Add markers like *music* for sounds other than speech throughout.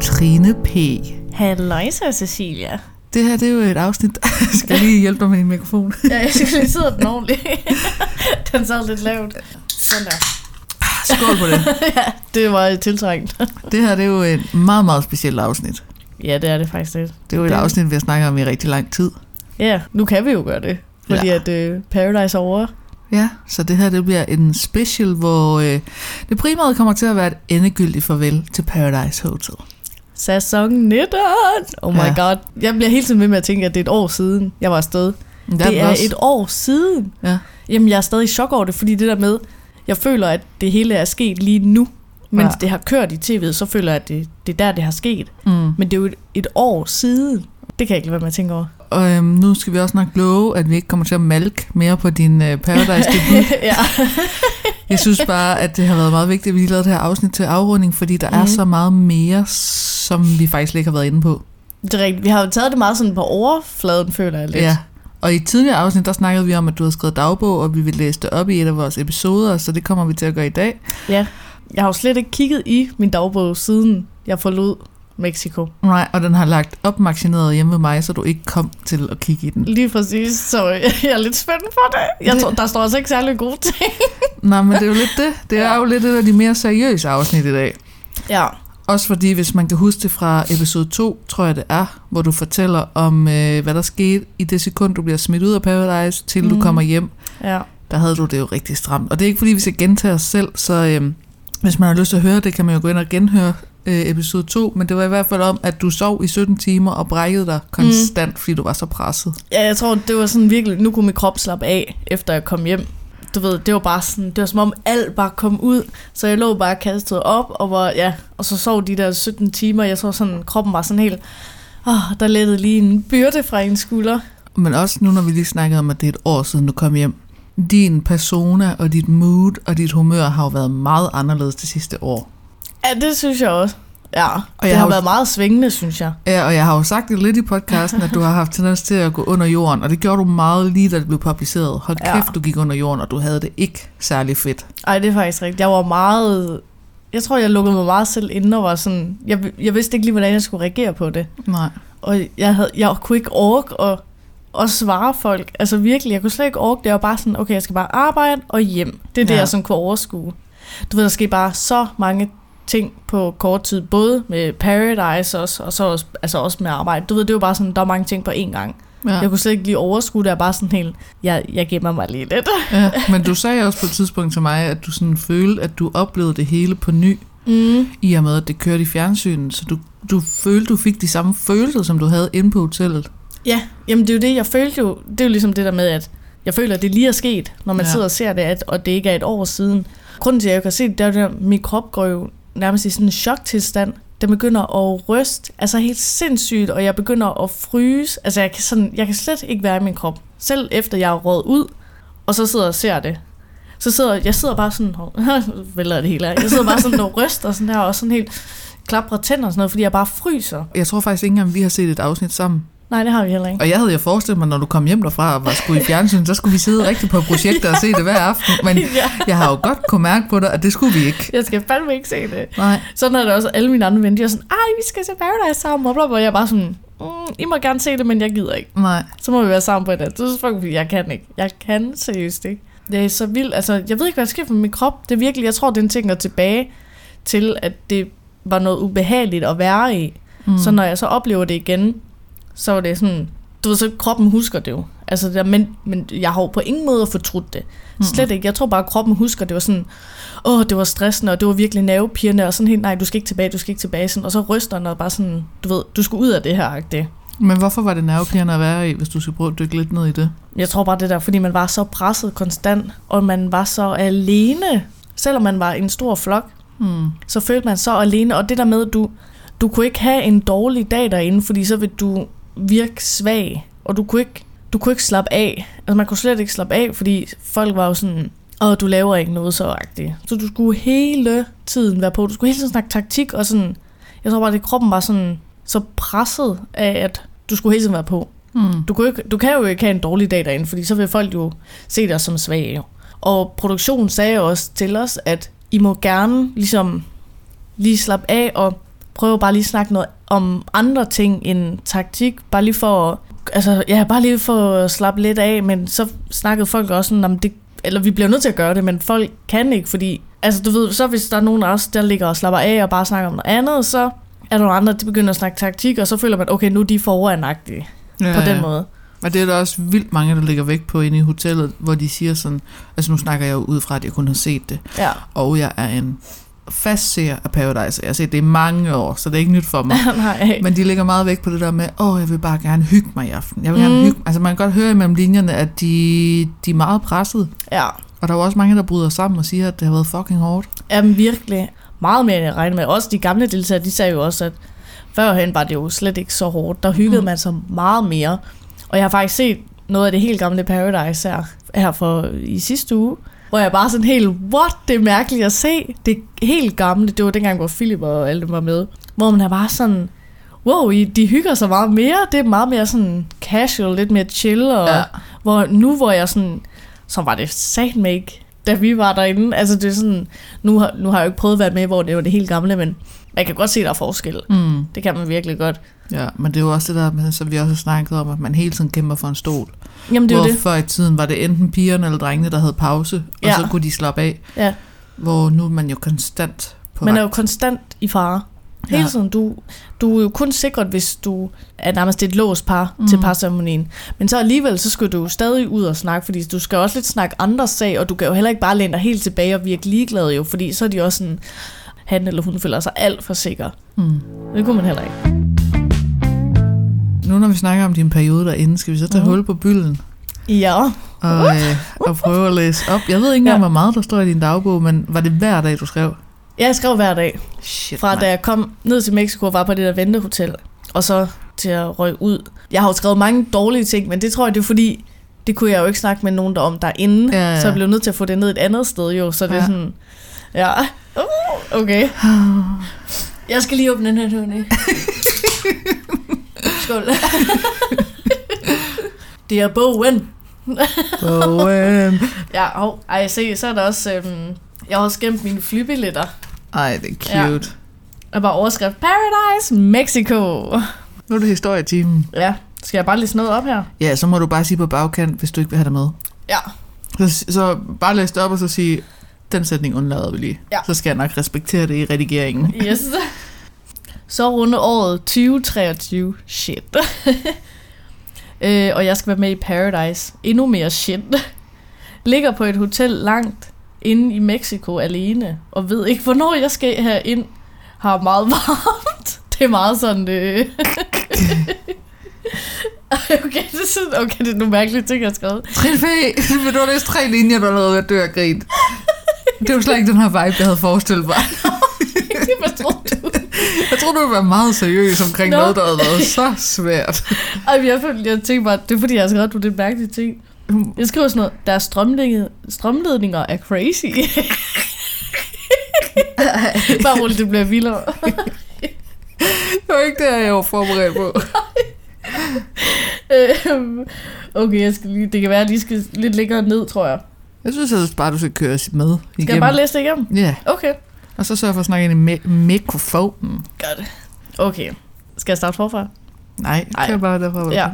Trine P. Halløjsa, Cecilia. Det her det er jo et afsnit. *laughs* Jeg skal lige hjælpe dig med din mikrofon. Ja, jeg skal lige sidde den ordentligt. *laughs* den sad lidt lavt. Sådan der. Skål på det. *laughs* ja, det var tiltrængt. Det her det er jo et meget, meget specielt afsnit. ja, det er det faktisk lidt. Det er jo et afsnit, vi har snakket om i rigtig lang tid. Ja, nu kan vi jo gøre det. Fordi Ja. at uh, Paradise er over. Ja, så det her det bliver en special, hvor øh, det primært kommer til at være et endegyldigt farvel til Paradise Hotel. Sæson 19! Oh my Ja. god. Jeg bliver hele tiden ved med at tænke, at det er et år siden, jeg var afsted. Men Det er også- et år siden. Ja. Jamen, jeg er stadig i chok over det, fordi det der med, jeg føler, at det hele er sket lige nu. Mens ja. det har kørt i tv'et, så føler jeg, at det, det er der, det har sket. Mm. Men det er jo et, et år siden. Det kan jeg ikke lade være med at tænke over. Og øhm, nu skal vi også nok love, at vi ikke kommer til at malke mere på din øh, Paradise debut. *laughs* ja. Jeg synes bare, at det har været meget vigtigt, at vi lige lavede det her afsnit til afrunding, fordi der mm. er Mhm. så meget mere, som vi faktisk ikke har været inde på. Det er rigtigt. Vi har jo taget det meget sådan på overfladen, føler jeg lidt. Ja. Og i tidligere afsnit, der snakkede vi om, at du havde skrevet dagbog, og vi ville læse det op i et af vores episoder, så det kommer vi til at gøre i dag. ja. Jeg har jo slet ikke kigget i min dagbog, siden jeg forlod Mexico. Nej, og den har lagt opmaksineret hjemme ved mig, så du ikke kom til at kigge i den. Lige præcis, så *laughs* jeg er lidt spændt på det. Jeg tror, der står altså ikke særlig gode ting. *laughs* Nej, men det er jo lidt det. Det er jo lidt et af de mere seriøse afsnit i dag. Ja. Også fordi, hvis man kan huske det fra episode 2, tror jeg det er, hvor du fortæller om, øh, hvad der skete i det sekund, du bliver smidt ud af Paradise, til mm. du Mhm. kommer hjem. Ja. Der havde du det jo rigtig stramt. Og det er ikke fordi, vi skal gentage os selv, så øh, hvis man har lyst til at høre det, kan man jo gå ind og genhøre øh, episode 2. Men det var i hvert fald om, at du sov i 17 timer og brækkede dig konstant, mm. fordi du var så presset. ja, jeg tror, det var sådan virkelig, nu kunne min krop slappe af, efter jeg kom hjem. Du ved, det var bare sådan, det var som om alt bare kom ud, så jeg lå bare kastet op, og, var, ja, og så sov de der 17 timer, jeg tror sådan, kroppen var sådan helt, åh, der lettede lige en byrde fra en skulder. Men også nu, når vi lige snakkede om, at det er et år siden, du kom hjem. Din persona og dit mood og dit humør har jo været meget anderledes det sidste år. Ja, det synes jeg også. Ja, og jeg det har har været meget svingende, synes jeg. Ja, og jeg har jo sagt det lidt i podcasten, at du har haft tendens til at gå under jorden, og det gjorde du meget lige, da det blev publiceret. Hold Ja. kæft, du gik under jorden, og du havde det ikke særlig fedt. Ej, det er faktisk rigtigt. Jeg var meget... Jeg tror, jeg lukkede mig meget selv inde og var sådan... Jeg, jeg vidste ikke lige, hvordan jeg skulle reagere på det. Nej. Og jeg, havde, jeg kunne ikke orke at, at svare folk. Altså virkelig, jeg kunne slet ikke orke det. Jeg var bare sådan, okay, jeg skal bare arbejde og hjem. Det er det, Ja. jeg sådan kunne overskue. Du ved, der skete bare så mange ting på kort tid. Både med Paradise også, og så også, altså også med arbejde. Du ved, det var bare sådan, der var mange ting på én gang. Ja. Jeg kunne slet ikke lige overskue det. Jeg er bare sådan helt, jeg, jeg gemmer mig lige lidt. ja. Men du sagde også på et tidspunkt til mig, at du sådan følte, at du oplevede det hele på ny, Mm. i og med, at det kørte i fjernsynet. Så du, du følte, du fik de samme følelser, som du havde inde på hotellet. Ja, jamen det er jo det, jeg følte jo, det er jo ligesom det der med, at jeg føler, at det lige er sket, når man Ja. sidder og ser det, at, og det ikke er et år siden. Grunden til, at jeg kan se det, det er, at min krop går jo nærmest i sådan en choktilstand. Den begynder at ryste, altså helt sindssygt, og jeg begynder at fryse. Altså jeg kan, sådan, jeg kan slet ikke være i min krop, selv efter jeg er råd ud, og så sidder jeg og ser det. Så sidder jeg sidder bare sådan, vælter *laughs* det hele af. Jeg sidder bare sådan og ryster sådan der, og sådan helt klapper tænder og sådan noget, fordi jeg bare fryser. Jeg tror faktisk ikke engang, vi har set et afsnit sammen. Nej, det har vi heller ikke. Og jeg havde jo forestillet mig, når du kom hjem derfra og var skulle i fjernsyn, så skulle vi sidde rigtig på projekter og se det hver aften. Men *laughs* ja. jeg har jo godt kunne mærke på dig, at det skulle vi ikke. Jeg skal fandme ikke se det. Nej. Sådan er det også alle mine andre venner, de er sådan, ej, vi skal se Paradise sammen, og bla bla, og jeg bare sådan, mm, I må gerne se det, men jeg gider ikke. Nej. Så må vi være sammen på et andet tidspunkt, fordi jeg kan ikke. Jeg kan seriøst ikke. Det er så vildt, altså, jeg ved ikke, hvad der sker for min krop. Det er virkelig, jeg tror, det er en ting, der er tilbage til, at det var noget ubehageligt at være i. Mm. Så når jeg så oplever det igen, så var det sådan, du ved, så kroppen husker det jo. Altså, det der, men, men jeg har jo på ingen måde fortrudt det. Slet ikke. Jeg tror bare, at kroppen husker, det var sådan, åh, det var stressende, og det var virkelig nervepirrende, og sådan helt, nej, du skal ikke tilbage, du skal ikke tilbage. Sådan, og så ryster den og bare sådan, du ved, du skal ud af det her. Det. Men hvorfor var det nervepirrende at være i, hvis du skal prøve at dykke lidt ned i det? Jeg tror bare det der, fordi man var så presset konstant, og man var så alene, selvom man var en stor flok, Hmm. så følte man så alene, og det der med, at du, du kunne ikke have en dårlig dag derinde, fordi så vil du virke svag, og du kunne ikke, du kunne ikke slappe af. Altså man kunne slet ikke slappe af, fordi folk var jo sådan, åh, du laver ikke noget så agtigt. Så du skulle hele tiden være på, du skulle hele tiden snakke taktik, og sådan, jeg tror bare, at kroppen var sådan, så presset af, at du skulle hele tiden være på. Hmm. Du, kunne ikke, du kan jo ikke have en dårlig dag derinde, fordi så vil folk jo se dig som svag. Jo. Og produktionen sagde også til os, at I må gerne ligesom lige slappe af og prøver bare lige at snakke noget om andre ting end taktik, bare lige for, at- altså, ja, bare lige for at slappe lidt af, men så snakkede folk også sådan, om det, eller vi bliver nødt til at gøre det, men folk kan ikke, fordi, altså du ved, så hvis der er nogen af os, der ligger og slapper af og bare snakker om noget andet, så er der nogle andre, der begynder at snakke taktik, og så føler man, okay, nu er de foranagtige ja, på den måde. Og det er der også vildt mange, der ligger væk på inde i hotellet, hvor de siger sådan, altså nu snakker jeg jo ud fra, at jeg kun har set det, Ja. og jeg er en fast seer af Paradise, jeg har set det i mange år, så det er ikke nyt for mig. *laughs* Nej. Men de ligger meget væk på det der med, åh, jeg vil bare gerne hygge mig i aften. Jeg vil gerne Mm. hygge Altså man kan godt høre imellem linjerne, at de, de er meget presset. Ja. Og der er også mange, der bryder sammen og siger, at det har været fucking hårdt. Jamen virkelig. Meget mere end jeg regnede med. Også de gamle deltagere, de sagde jo også, at førhen var det jo slet ikke så hårdt. Der hyggede mm. man sig meget mere. Og jeg har faktisk set noget af det helt gamle Paradise her, her for i sidste uge. Hvor jeg bare sådan helt, what, det er mærkeligt at se. Det er helt gamle, det var dengang, hvor Philip og alle dem var med. Hvor man er bare sådan, wow, I- de hygger sig meget mere. Det er meget mere sådan casual, lidt mere chill. Og, Ja. Hvor nu, hvor jeg sådan, så var det satme ikke, da vi var derinde. Altså det er sådan, nu har, nu har jeg jo ikke prøvet at være med, hvor det var det helt gamle, men man kan godt se, der er forskel. Mm. Det kan man virkelig godt. Ja, men det er jo også det der, med, som vi også har snakket om, at man hele tiden kæmper for en stol. Jamen det er hvor det. før i tiden var det enten pigerne eller drengene, der havde pause, og Ja. så kunne de slappe af. Ja. Hvor nu er man jo konstant på Man vagt. er jo konstant i fare. Hele Ja. tiden. Du, du er jo kun sikret, hvis du er nærmest et låst par mm. til parceremonien. Men så alligevel, så skal du jo stadig ud og snakke, fordi du skal også lidt snakke andres sag, og du kan jo heller ikke bare læne dig helt tilbage og virke ligeglad jo, fordi så er de også sådan, han eller hun føler sig alt for sikker. Mm. Det kunne man heller ikke. Nu når vi snakker om din periode derinde, skal vi så tage Mhm. hul på bylden Ja. og, øh, og prøve at læse op. Jeg ved ikke engang, Ja. hvor meget der står i din dagbog, men var det hver dag, du skrev? Jeg skrev hver dag. Shit, Fra mand. da jeg kom ned til Mexico og var på det der ventehotel, og så til at røge ud. Jeg har jo skrevet mange dårlige ting, men det tror jeg, det er fordi, det kunne jeg jo ikke snakke med nogen derom derinde, Ja, ja. så jeg blev nødt til at få det ned et andet sted jo, så det er Ja. sådan, ja, uh, okay. *sighs* Jeg skal lige åbne den her, Tony. *laughs* Skål. *laughs* det er bogen. Bogen. *laughs* Ja, hov, ej, se, så er der også, øhm, jeg har også gemt mine flybilletter. Ej, det er cute. Og bare overskrift, Paradise, Mexico. Nu er det historietimen. Ja, skal jeg bare læse noget op her? Ja, så må du bare sige på bagkant, hvis du ikke vil have det med. Ja. Så, så bare læs det op og så sige, den sætning undlader vi lige. Ja. Så skal jeg nok respektere det i redigeringen. Yes. *laughs* Så runde året 2023. Shit. *laughs* øh, og jeg skal være med i Paradise. Endnu mere shit. *laughs* Ligger på et hotel langt inde i Mexico alene, og ved ikke, hvornår jeg skal herind. Har meget varmt. Det er meget sådan... Øh... okay, det er sådan, okay, det er nogle mærkelige ting, jeg har skrevet. Trin F, vil du læse tre linjer, der er lavet ved at dø af grin? Det var slet ikke den her vibe, jeg havde forestillet mig. *laughs* Hvad tror du? Jeg troede, du ville være meget seriøs omkring Nå. noget, der havde været så svært. *laughs* Ej, jeg, jeg tænkte bare, det er fordi, jeg har skrevet, det er mærkelige ting. Jeg skriver sådan noget, der er strømledninger, strømledninger er crazy. *laughs* bare roligt, det bliver vildere. Det var ikke det, jeg var forberedt på. Øhm, okay, jeg skal lige, det kan være, at jeg lige skal lidt længere ned, tror jeg. Jeg synes altså bare, du skal køre med igennem. Skal jeg bare læse det igennem? Ja, Okay. og så sørge for at snakke ind i mi- mikrofonen. Gør det. Okay. Skal jeg starte forfra? Nej, Ej. kør bare derfra. Ja.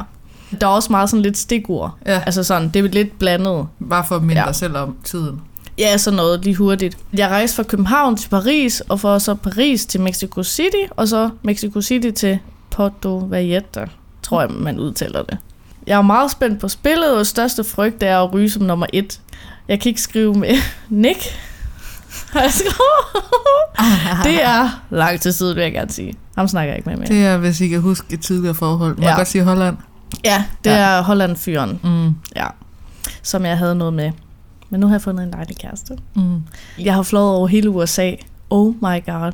Der er også meget sådan lidt stikord. ja. Altså sådan, det er lidt blandet. Bare for at minde Ja. dig selv om tiden. Ja, sådan noget lige hurtigt. Jeg rejste fra København til Paris, og fra så Paris til Mexico City, og så Mexico City til Porto Valletta, tror jeg, man udtaler det. Jeg er meget spændt på spillet, og største frygt er at ryge som nummer et. Jeg kan ikke skrive med *laughs* Nick. *laughs* Det er lang tid siden, vil jeg gerne sige. Ham snakker jeg ikke med mere. Det er, hvis I kan huske et tidligere forhold. Må. Ja. jeg godt sige Holland? Ja, det Ja. er Holland-fyren, Mm. ja, som jeg havde noget med. Men nu har jeg fundet en dejlig kæreste. Mm. Jeg har flået over hele USA. Oh my god.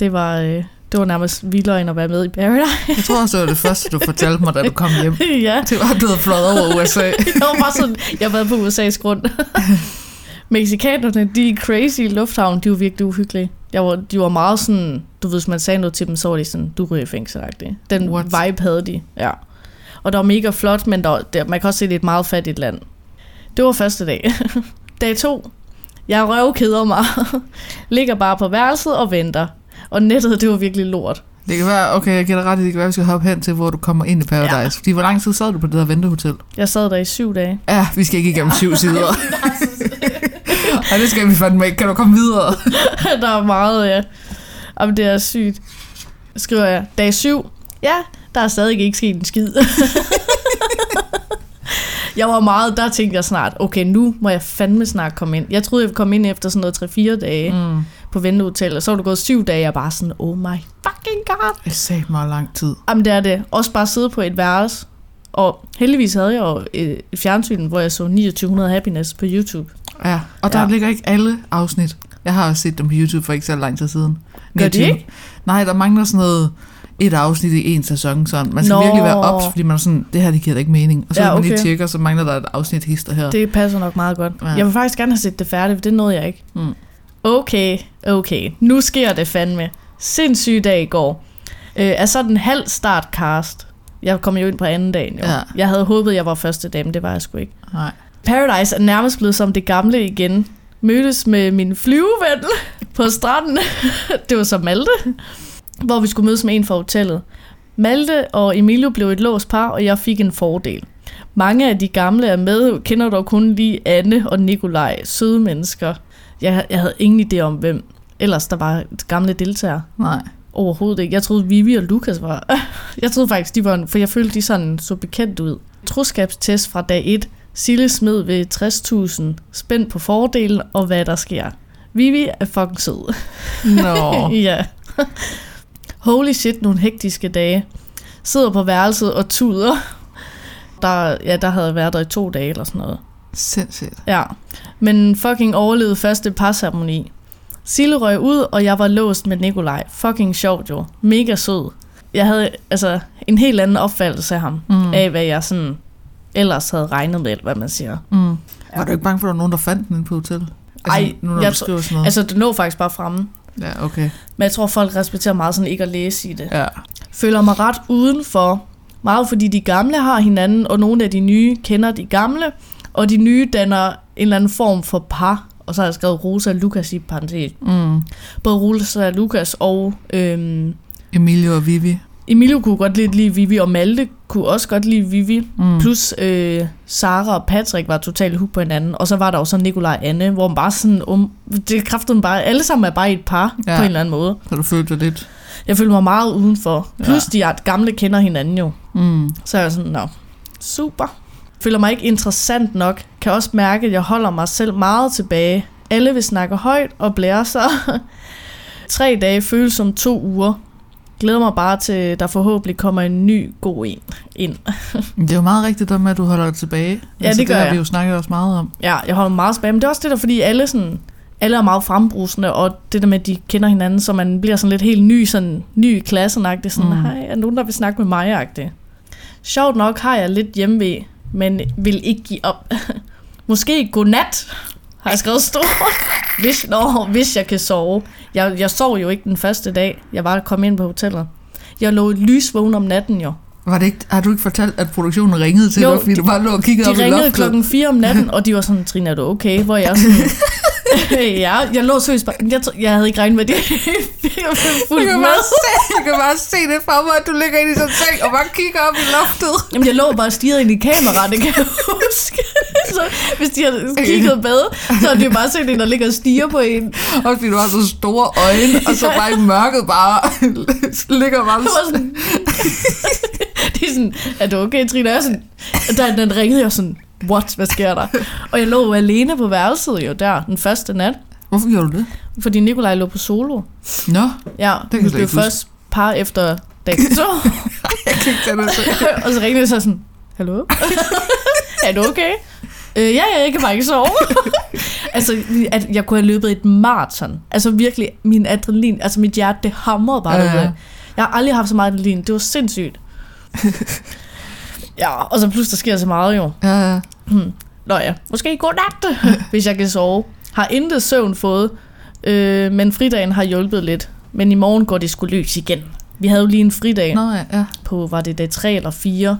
Det var, øh, det var nærmest vildere end at være med i Paradise. Jeg tror også, det var det første, du fortalte mig, da du kom hjem. *laughs* ja, Det var, havde fløjet over USA. *laughs* jeg var bare sådan, jeg har været på USA's grund. *laughs* Mexikanerne, de er crazy i lufthavnen, de var virkelig uhyggelige. Jeg var, de var meget sådan, du ved, hvis man sagde noget til dem, så var de sådan, du ryger i fængsel -agtigt. Den What? What? vibe havde de, ja. Og det var mega flot, men der, der, man kan også se, det er et meget fattigt land. Det var første dag. dag to. Jeg røvkeder mig. Ligger bare på værelset og venter. Og nettet, det var virkelig lort. Det kan være, okay, jeg giver dig ret i, det kan være, at vi skal hoppe hen til, hvor du kommer ind i Paradise. Ja. Fordi hvor lang tid sad du på det der ventehotel? Jeg sad der i syv dage. Ja, vi skal ikke igennem syv sider. *laughs* Og det skal vi fandme ikke. Kan du komme videre? *laughs* der er meget, ja. Jamen, det er sygt. Skriver jeg. Dag 7. Ja, der er stadig ikke sket en skid. *laughs* jeg var meget, der tænkte jeg snart, okay, nu må jeg fandme snart komme ind. Jeg troede, jeg ville komme ind efter sådan noget 3-4 dage mm. På ventehotel, og så var det gået 7 dage, og bare sådan, oh my fucking god. Det sagde meget lang tid. Jamen, det er det. Også bare sidde på et værelse. Og heldigvis havde jeg jo et fjernsyn, hvor jeg så 2900 Happiness på YouTube. Ja, og der ja. ligger ikke alle afsnit. Jeg har også set dem på YouTube for ikke så lang tid siden. Gør de ikke? Nej, der mangler sådan noget et afsnit i en sæson. Sådan. Man skal Nå. virkelig være ops, fordi man er sådan, det her det giver da ikke mening. Og så Ja, okay. man lige tjekker, så mangler der et afsnit hister her. Det passer nok meget godt. Ja. Jeg vil faktisk gerne have set det færdigt, for det nåede jeg ikke. Mm. Okay, okay. Nu sker det fandme. Sindssyg dag i går. Øh, er så den halv startcast. Jeg kom jo ind på anden dagen. Jo. Ja. Jeg havde håbet, jeg var første dag, men det var jeg sgu ikke. Nej. Paradise er nærmest blevet som det gamle igen. Mødtes med min flyveven på stranden. *laughs* det var så Malte. Hvor vi skulle mødes med en fra hotellet. Malte og Emilio blev et låst par, og jeg fik en fordel. Mange af de gamle er med, kender dog kun lige Anne og Nikolaj, søde mennesker. Jeg, jeg havde ingen idé om, hvem ellers der var gamle deltagere. Nej. Overhovedet ikke. Jeg troede, Vivi og Lukas var... *laughs* Jeg troede faktisk, de var... For jeg følte, de sådan så bekendt ud. Troskabstest fra dag 1. Sille smed ved 60.000. Spændt på fordelen og hvad der sker. Vivi er fucking sød. Nå. *laughs* ja. Holy shit, nogle hektiske dage. Sidder på værelset og tuder. Der, ja, der havde jeg været der i to dage eller sådan noget. Sindssygt. Ja, men fucking overlevede første parceremoni. Sille røg ud, og jeg var låst med Nikolaj. Fucking sjovt jo. Mega sød. Jeg havde altså en helt anden opfattelse af ham, Mm. af hvad jeg sådan ellers havde regnet med, hvad man siger. Mm. Var du ikke bange for, at der var nogen, der fandt den inde på hotellet? Ej, nu når jeg sådan noget. Altså, det lå faktisk bare fremme. ja, okay. Men jeg tror, folk respekterer meget sådan ikke at læse i det. Ja. Føler mig ret udenfor. Meget fordi de gamle har hinanden, og nogle af de nye kender de gamle. Og de nye danner en eller anden form for par. Og så har jeg skrevet Rosa og Lukas i parentes. Mm. Både Rosa og Lukas og øhm, Emilio og Vivi. Emilio kunne godt lidt lide Vivi, og Malte kunne også godt lide Vivi. Mm. Plus øh, Sara og Patrick var totalt hooked på hinanden. Og så var der jo så Nikolaj og Anne, hvor man bare sådan... Um, det kræftede bare... Alle sammen er bare et par Ja. på en eller anden måde. Så du følte dig lidt... Jeg følte mig meget udenfor. Plus Ja. de gamle kender hinanden jo. Mm. Så er jeg sådan, nå, super. Føler mig ikke interessant nok. Kan også mærke, at jeg holder mig selv meget tilbage. Alle vil snakke højt og blære sig. *laughs* Tre dage føles som to uger. Glæder mig bare til, der forhåbentlig kommer en ny god en ind. *laughs* Det er jo meget rigtigt det med, at du holder dig tilbage. Ja, det det gør har jeg. vi jo snakket også meget om. Ja, jeg holder mig meget tilbage, men det er også det der, fordi alle sådan, alle er meget frembrusende, og det der med, at de kender hinanden, så man bliver sådan lidt helt ny, sådan ny i klassen sådan, Mm. hej, er nogen, der vil snakke med mig -agtig. Sjovt nok har jeg lidt hjemmevæg, men vil ikke give op. *laughs* Måske godnat, har jeg skrevet stort. *laughs* Hvis, nå, hvis jeg kan sove. Jeg, jeg sov jo ikke den første dag, jeg var kommet ind på hotellet. Jeg lå lysvågen om natten jo. Var det ikke, har du ikke fortalt, at produktionen ringede til Jo, dig, fordi du bare lå og kiggede op De i ringede loftet? klokken 4 om natten, og de var sådan, Trine, er du okay? Hvor jeg sådan, *laughs* *laughs* ja, jeg lå seriøst bare, jeg, tro- jeg havde ikke regnet med det. jeg fuldt kan, med. bare se, du kan bare se det for mig, at du ligger inde i sådan en seng og bare kigger op i loftet. Jamen, jeg lå bare og stirrede ind i kameraet, det kan jeg huske. *laughs* så hvis de havde kigget med, så havde de jo bare set en, der ligger og stiger på en. Også fordi du har så store øjne, og så bare i mørket bare *laughs* ligger bare Jeg var sådan, de er sådan, er du okay, Trine? Og jeg er sådan, der, den ringede jeg sådan, what, hvad sker der? Og jeg lå alene på værelset jo der, den første nat. Hvorfor gjorde du det? Fordi Nikolaj lå på solo. Nå, Ja, kan vi blev først par efter dag *laughs* to. jeg kan ikke tage det *laughs* og så ringede jeg så sådan, hallo? er du okay? Øh, ja, ja, jeg kan bare ikke sove. *laughs* altså, at jeg kunne have løbet et maraton. Altså virkelig, min adrenalin, altså mit hjerte, det hamrede bare ja. ja. Jeg har aldrig haft så meget adrenalin. Det var sindssygt. Ja, og så pludselig der sker så meget jo. Ja, ja. Nå ja, måske god nat, *laughs* hvis jeg kan sove. Har intet søvn fået, øh, men fridagen har hjulpet lidt. Men i morgen går det sgu løs igen. Vi havde jo lige en fridag Nå, ja, ja. på, var det dag 3 eller 4,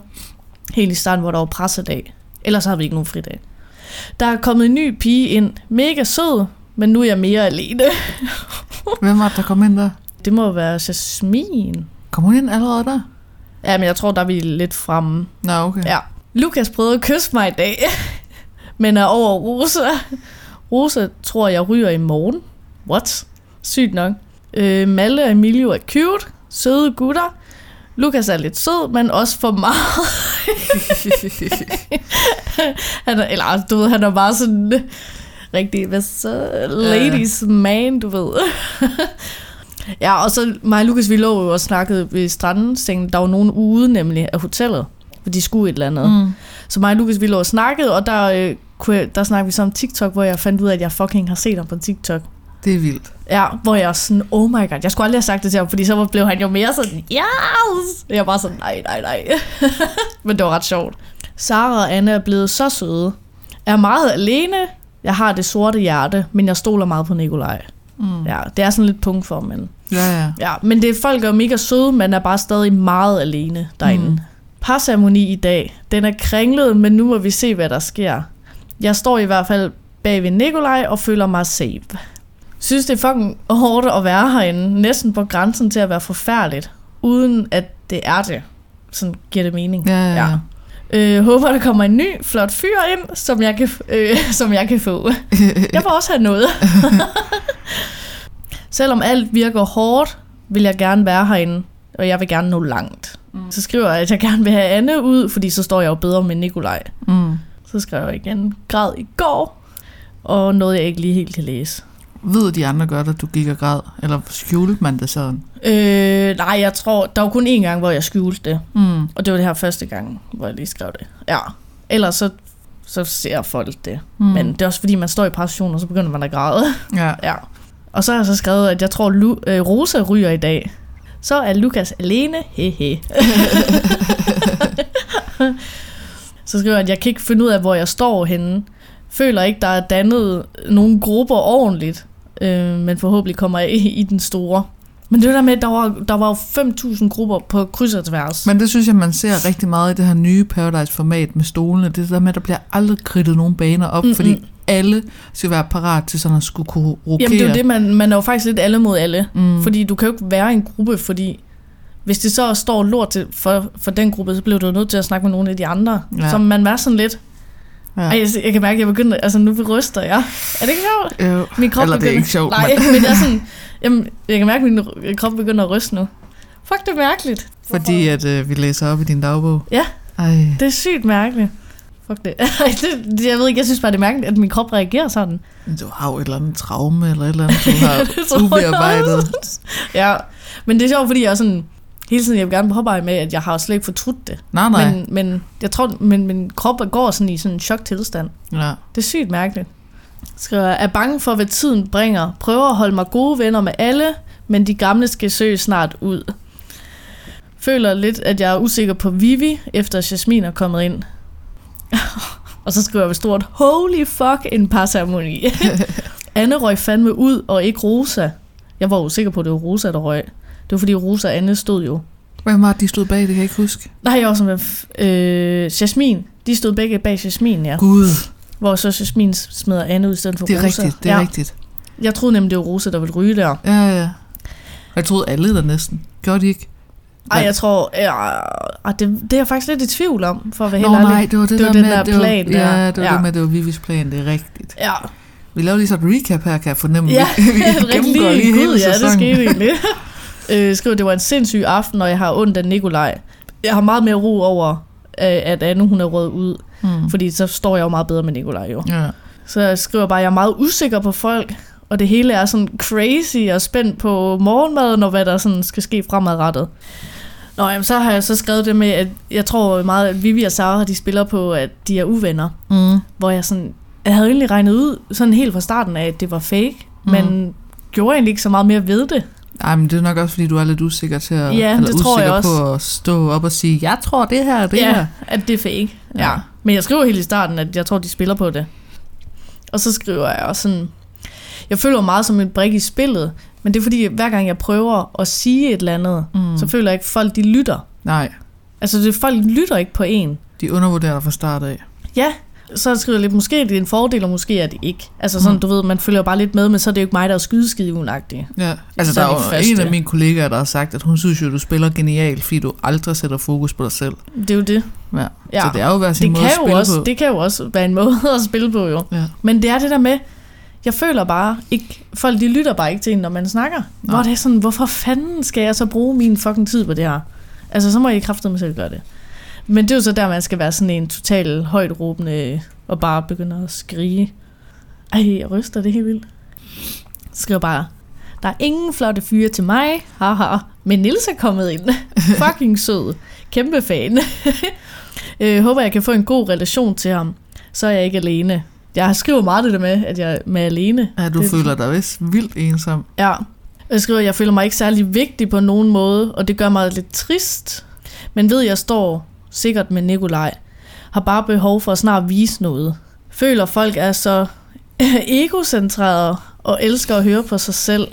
helt i starten, hvor der var pressedag. Ellers har vi ikke nogen fridag. Der er kommet en ny pige ind, mega sød, men nu er jeg mere alene. *laughs* Hvem var det, der kom ind der? Det må være Jasmin. Kommer hun ind allerede der? Ja, men jeg tror, der er vi lidt fremme. Nå, okay. Ja. Lukas prøvede at kysse mig i dag, *laughs* men er over Rosa. Rosa tror, jeg ryger i morgen. What? Sygt nok. Øh, Malle og Emilio er cute, søde gutter. Lukas er lidt sød, men også for meget. *laughs* han er, eller du ved, han er bare sådan rigtig, hvad så, ladies man, du ved. *laughs* ja, og så mig og Lukas, vi lå jo og snakkede ved stranden, der var nogen ude nemlig af hotellet, for de skulle et eller andet. Mm. Så mig og Lukas, vi lå og snakkede, og der, øh, kunne der snakkede vi så om TikTok, hvor jeg fandt ud af, at jeg fucking har set ham på TikTok. Det er vildt. Ja, hvor jeg sådan, oh my god, jeg skulle aldrig have sagt det til ham, fordi så blev han jo mere sådan, yes! Jeg var sådan, nej, nej, nej. *laughs* Men det var ret sjovt. Sara og Anna er blevet så søde. Jeg er meget alene. Jeg har det sorte hjerte, men jeg stoler meget på Nikolaj. Mm. Ja, det er sådan lidt punkt for, men... Ja, ja. Ja, men det folk er mega søde, men er bare stadig meget alene derinde. Mm. Parceremoni i dag. Den er kringlet, men nu må vi se, hvad der sker. Jeg står i hvert fald bag ved Nikolaj og føler mig safe. Synes, det er fucking hårdt at være herinde. Næsten på grænsen til at være forfærdeligt. Uden at det er det. Sådan giver det mening. Ja, ja, ja. Øh, håber, der kommer en ny, flot fyr ind, som jeg kan, øh, *laughs* som jeg kan få. *laughs* Jeg vil også have noget. *laughs* Selvom alt virker hårdt, vil jeg gerne være herinde, og jeg vil gerne nå langt. Mm. Så skriver jeg, at jeg gerne vil have Anne ud, fordi så står jeg jo bedre med Nikolaj. Mm. Så skrev jeg igen, græd i går, og noget jeg ikke lige helt kan læse. Ved de andre godt, at du gik og græd? Eller skjulte man det sådan? Øh, nej, jeg tror, der var kun én gang, hvor jeg skjulte det. Mm. Og det var det her første gang, hvor jeg lige skrev det. Ja, ellers så, så ser folk det. Mm. Men det er også fordi, man står i pression, og så begynder man at græde. *laughs* Ja. ja. Og så har jeg så skrevet, at jeg tror, Lu- øh, Rosa ryger i dag. Så er Lukas alene. Hehe. *laughs* så skriver jeg, at jeg kan ikke finde ud af, hvor jeg står henne. Føler ikke, der er dannet nogle grupper ordentligt. Øh, men forhåbentlig kommer jeg i, i den store. Men det der med, at der var, der var jo 5.000 grupper på kryds og tværs. Men det synes jeg, man ser rigtig meget i det her nye Paradise-format med stolene. Det der med, at der bliver aldrig kridtet nogen baner op, Mm-mm. fordi alle skal være parat til sådan at skulle kunne rokere. Jamen det er jo det, man, man er jo faktisk lidt alle mod alle. Mm. Fordi du kan jo ikke være i en gruppe, fordi hvis det så står lort til for, for den gruppe, så bliver du nødt til at snakke med nogle af de andre. Ja. Så man er sådan lidt... Ja. Ja. Ej, jeg, jeg kan mærke, at jeg begynder... Altså, nu ryster jeg. Er det ikke sjovt? Jo. Min krop Eller det er begynder, ikke sjovt, Nej, men jeg er sådan... Jamen, jeg kan mærke, at min krop begynder at ryste nu. Fuck, det er mærkeligt. Fordi at øh, vi læser op i din dagbog. Ja. Ej. Det er sygt mærkeligt. Fuck det. *laughs* Ej, det. Jeg ved ikke, jeg synes bare, det er mærkeligt, at min krop reagerer sådan. Du har jo et eller andet traume, eller et eller andet, du har *laughs* jeg ubearbejdet. *laughs* Ja, men det er sjovt, fordi jeg er sådan... Hele tiden, jeg vil gerne påpege med, at jeg har slet ikke fortrudt det. Nej, nej. Men, men jeg tror, men min krop går sådan i sådan en choktilstand. Ja. Det er sygt mærkeligt. Skriver, jeg, er bange for, hvad tiden bringer. Prøver at holde mig gode venner med alle, men de gamle skal søge snart ud. Føler lidt, at jeg er usikker på Vivi, efter Jasmin er kommet ind. *laughs* og så skriver jeg ved stort, holy fuck, en parceremoni. *laughs* Anne røg fandme ud, og ikke Rosa. Jeg var usikker på, at det var Rosa, der røg. Det var fordi Rosa og Anne stod jo. Hvem var det, de stod bag? Det kan jeg ikke huske. Nej, jeg var sådan, øh, Jasmin. De stod begge bag Jasmin, ja. Gud, Hvor så Jasmin smider Anne ud i stedet for det er Rosa. rigtigt. Det er ja. rigtigt. Jeg troede nemlig, det var Rosa, der ville ryge der. Ja, ja. Jeg troede alle der næsten. Gjorde de ikke? Ej, jeg tror... Ja, ah, det, det er jeg faktisk lidt i tvivl om, for at være helt ærlig. nej, det var det, Det var der den med, der det var, plan der. Ja, det var Ja. det med, det var Vivis plan, det er rigtigt. Ja, Vi laver lige så et recap her, kan jeg fornemme. ja *laughs* vi, vi *laughs* rigtig gennemgår lige hele Gud, ja, det skete egentlig. *laughs* øh, skriver, det var en sindssyg aften, og jeg har ondt af Nikolaj. Jeg har meget mere ro over, øh, at Anne hun er rød ud, Mm. fordi så står jeg jo meget bedre med Nikolaj jo. Ja. Så jeg skriver bare, at jeg er meget usikker på folk, og det hele er sådan crazy og spændt på morgenmaden og hvad der sådan skal ske fremadrettet. Nå, jamen, så har jeg så skrevet det med, at jeg tror meget, at Vivi og Sara, de spiller på, at de er uvenner. Mm. Hvor jeg sådan, jeg havde egentlig regnet ud sådan helt fra starten af, at det var fake, mm. men gjorde egentlig ikke så meget mere ved det. Ej, men det er nok også, fordi du er lidt usikker til at, Ja, eller det tror jeg også. på at stå op og sige, jeg tror det her, det ja, her. at det er fake. Ja. Ja. Men jeg skriver helt i starten, at jeg tror, de spiller på det. Og så skriver jeg også sådan, jeg føler mig meget som en brik i spillet, men det er fordi, hver gang jeg prøver at sige et eller andet, Mm. mm. så føler jeg ikke, at folk de lytter. Nej, Altså, det, folk lytter ikke på en. de undervurderer dig fra start af. Ja, så skriver jeg lidt, måske er det en fordel, og måske er det ikke. Altså sådan, Mm. du ved, man følger jo bare lidt med, men så er det jo ikke mig, der er skydeskidevunagtig. Ja, altså Så der er er jo en af mine kollegaer, der har sagt, at hun synes jo, du spiller genialt, fordi du aldrig sætter fokus på dig selv. Det er jo det. Ja. Ja. Så det er jo hver sin det måde kan, at jo spille også, på. det kan jo også være en *laughs* måde at spille på, jo. Ja. Men det er det der med, jeg føler bare ikke, folk de lytter bare ikke til en, når man snakker. Nej. Hvor det er sådan, hvorfor fanden skal jeg så bruge min fucking tid på det her? Altså, så må jeg kraftedeme selv gøre det. Men det er jo så der, man skal være sådan en total højt råbende og bare begynde at skrige. Ej, jeg ryster det helt vildt. Skriver bare, der er ingen flotte fyre til mig, haha, men Nils er kommet ind. *laughs* Fucking sød. Kæmpe fan. *laughs* øh, håber, jeg kan få en god relation til ham. Så er jeg ikke alene. Jeg skriver meget det der med, at jeg er med alene. Ja, du det, føler dig vist vildt ensom. Ja. Jeg skriver, at jeg føler mig ikke særlig vigtig på nogen måde, og det gør mig lidt trist. Men ved, jeg står sikkert med Nikolaj. Har bare behov for at snart vise noget. Føler folk er så *laughs* egocentrerede og elsker at høre på sig selv.